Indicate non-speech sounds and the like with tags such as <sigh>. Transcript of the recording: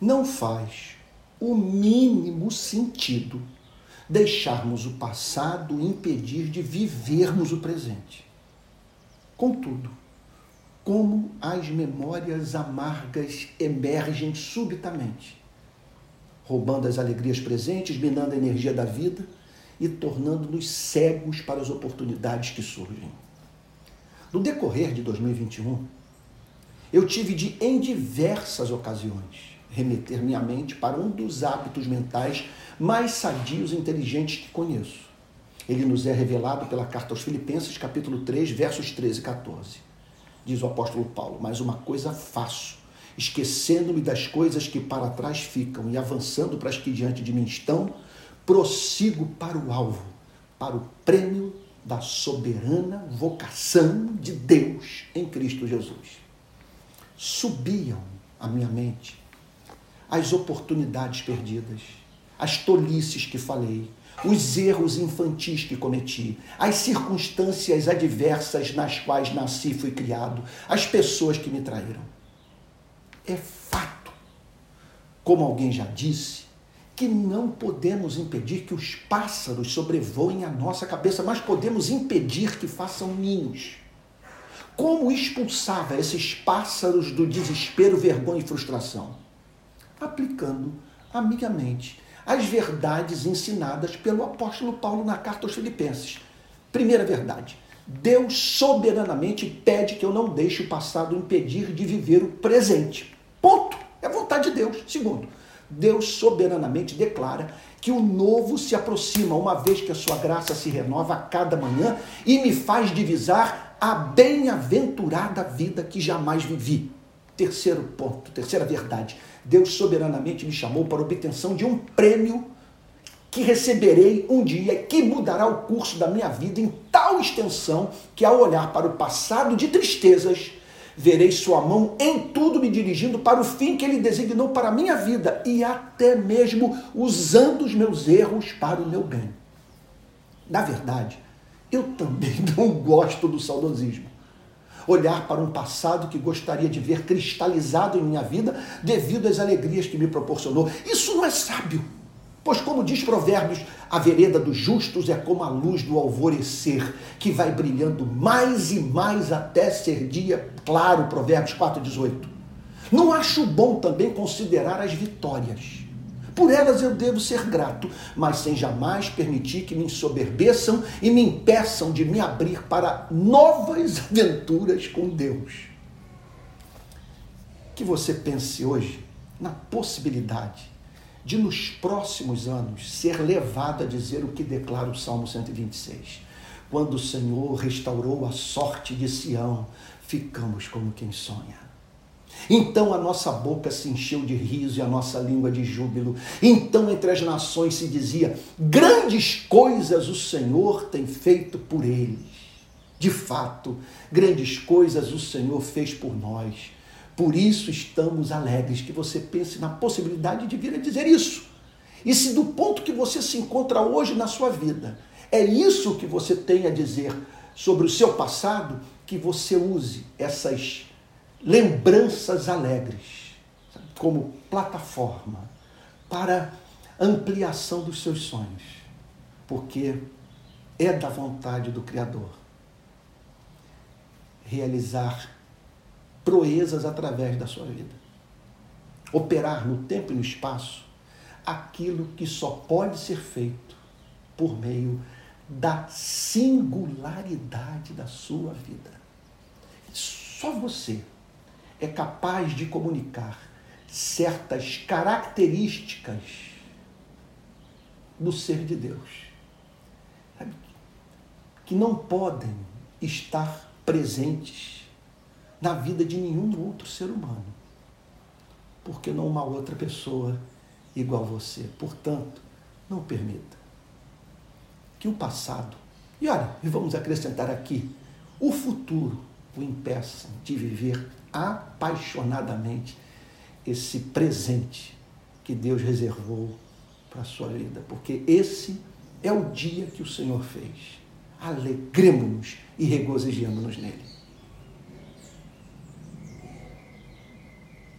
não faz o mínimo sentido deixarmos o passado impedir de vivermos o presente. Contudo, como as memórias amargas emergem subitamente, roubando as alegrias presentes, minando a energia da vida e tornando-nos cegos para as oportunidades que surgem. No decorrer de 2021, eu tive de, em diversas ocasiões, remeter minha mente para um dos hábitos mentais mais sadios e inteligentes que conheço. Ele nos é revelado pela carta aos Filipenses, capítulo 3, versos 13 e 14. Diz o apóstolo Paulo: Mas uma coisa faço, esquecendo-me das coisas que para trás ficam e avançando para as que diante de mim estão, prossigo para o alvo, para o prêmio da soberana vocação de Deus em Cristo Jesus. Subiam à minha mente as oportunidades perdidas, as tolices que falei, os erros infantis que cometi, as circunstâncias adversas nas quais nasci e fui criado, as pessoas que me traíram. É fato, como alguém já disse, que não podemos impedir que os pássaros sobrevoem a nossa cabeça, mas podemos impedir que façam ninhos. Como expulsava esses pássaros do desespero, vergonha e frustração? Aplicando amigamente as verdades ensinadas pelo apóstolo Paulo na carta aos Filipenses. Primeira verdade: Deus soberanamente pede que eu não deixe o passado impedir de viver o presente. Ponto. É vontade de Deus. Segundo, Deus soberanamente declara que o novo se aproxima, uma vez que a sua graça se renova a cada manhã e me faz divisar a bem-aventurada vida que jamais vivi. Terceiro ponto, terceira verdade. Deus soberanamente me chamou para a obtenção de um prêmio que receberei um dia que mudará o curso da minha vida em tal extensão que ao olhar para o passado de tristezas, verei sua mão em tudo me dirigindo para o fim que ele designou para a minha vida e até mesmo usando os meus erros para o meu bem. Na verdade, eu também <laughs> não gosto do saudosismo olhar para um passado que gostaria de ver cristalizado em minha vida devido às alegrias que me proporcionou. Isso não é sábio. Pois, como diz Provérbios, a vereda dos justos é como a luz do alvorecer, que vai brilhando mais e mais até ser dia claro. Provérbios 4,18. Não acho bom também considerar as vitórias por elas eu devo ser grato, mas sem jamais permitir que me ensoberbeçam e me impeçam de me abrir para novas <laughs> aventuras com Deus. Que você pense hoje na possibilidade de nos próximos anos ser levado a dizer o que declara o Salmo 126. Quando o Senhor restaurou a sorte de Sião, ficamos como quem sonha. Então a nossa boca se encheu de riso e a nossa língua de júbilo. Então entre as nações se dizia: grandes coisas o Senhor tem feito por eles. De fato, grandes coisas o Senhor fez por nós. Por isso estamos alegres que você pense na possibilidade de vir a dizer isso. E se do ponto que você se encontra hoje na sua vida, é isso que você tem a dizer sobre o seu passado, que você use essas lembranças alegres como plataforma para ampliação dos seus sonhos, porque é da vontade do Criador realizar proezas através da sua vida, operar no tempo e no espaço aquilo que só pode ser feito por meio da singularidade da sua vida. Só você é capaz de comunicar certas características do ser de Deus, sabe? que não podem estar presentes na vida de nenhum outro ser humano, porque não uma outra pessoa igual a você. Portanto, não permita que o passado, e olha, e vamos acrescentar aqui, o futuro o impeçam de viver apaixonadamente esse presente que Deus reservou para a sua vida, porque esse é o dia que o Senhor fez. Alegremos-nos e regozijemos-nos nele.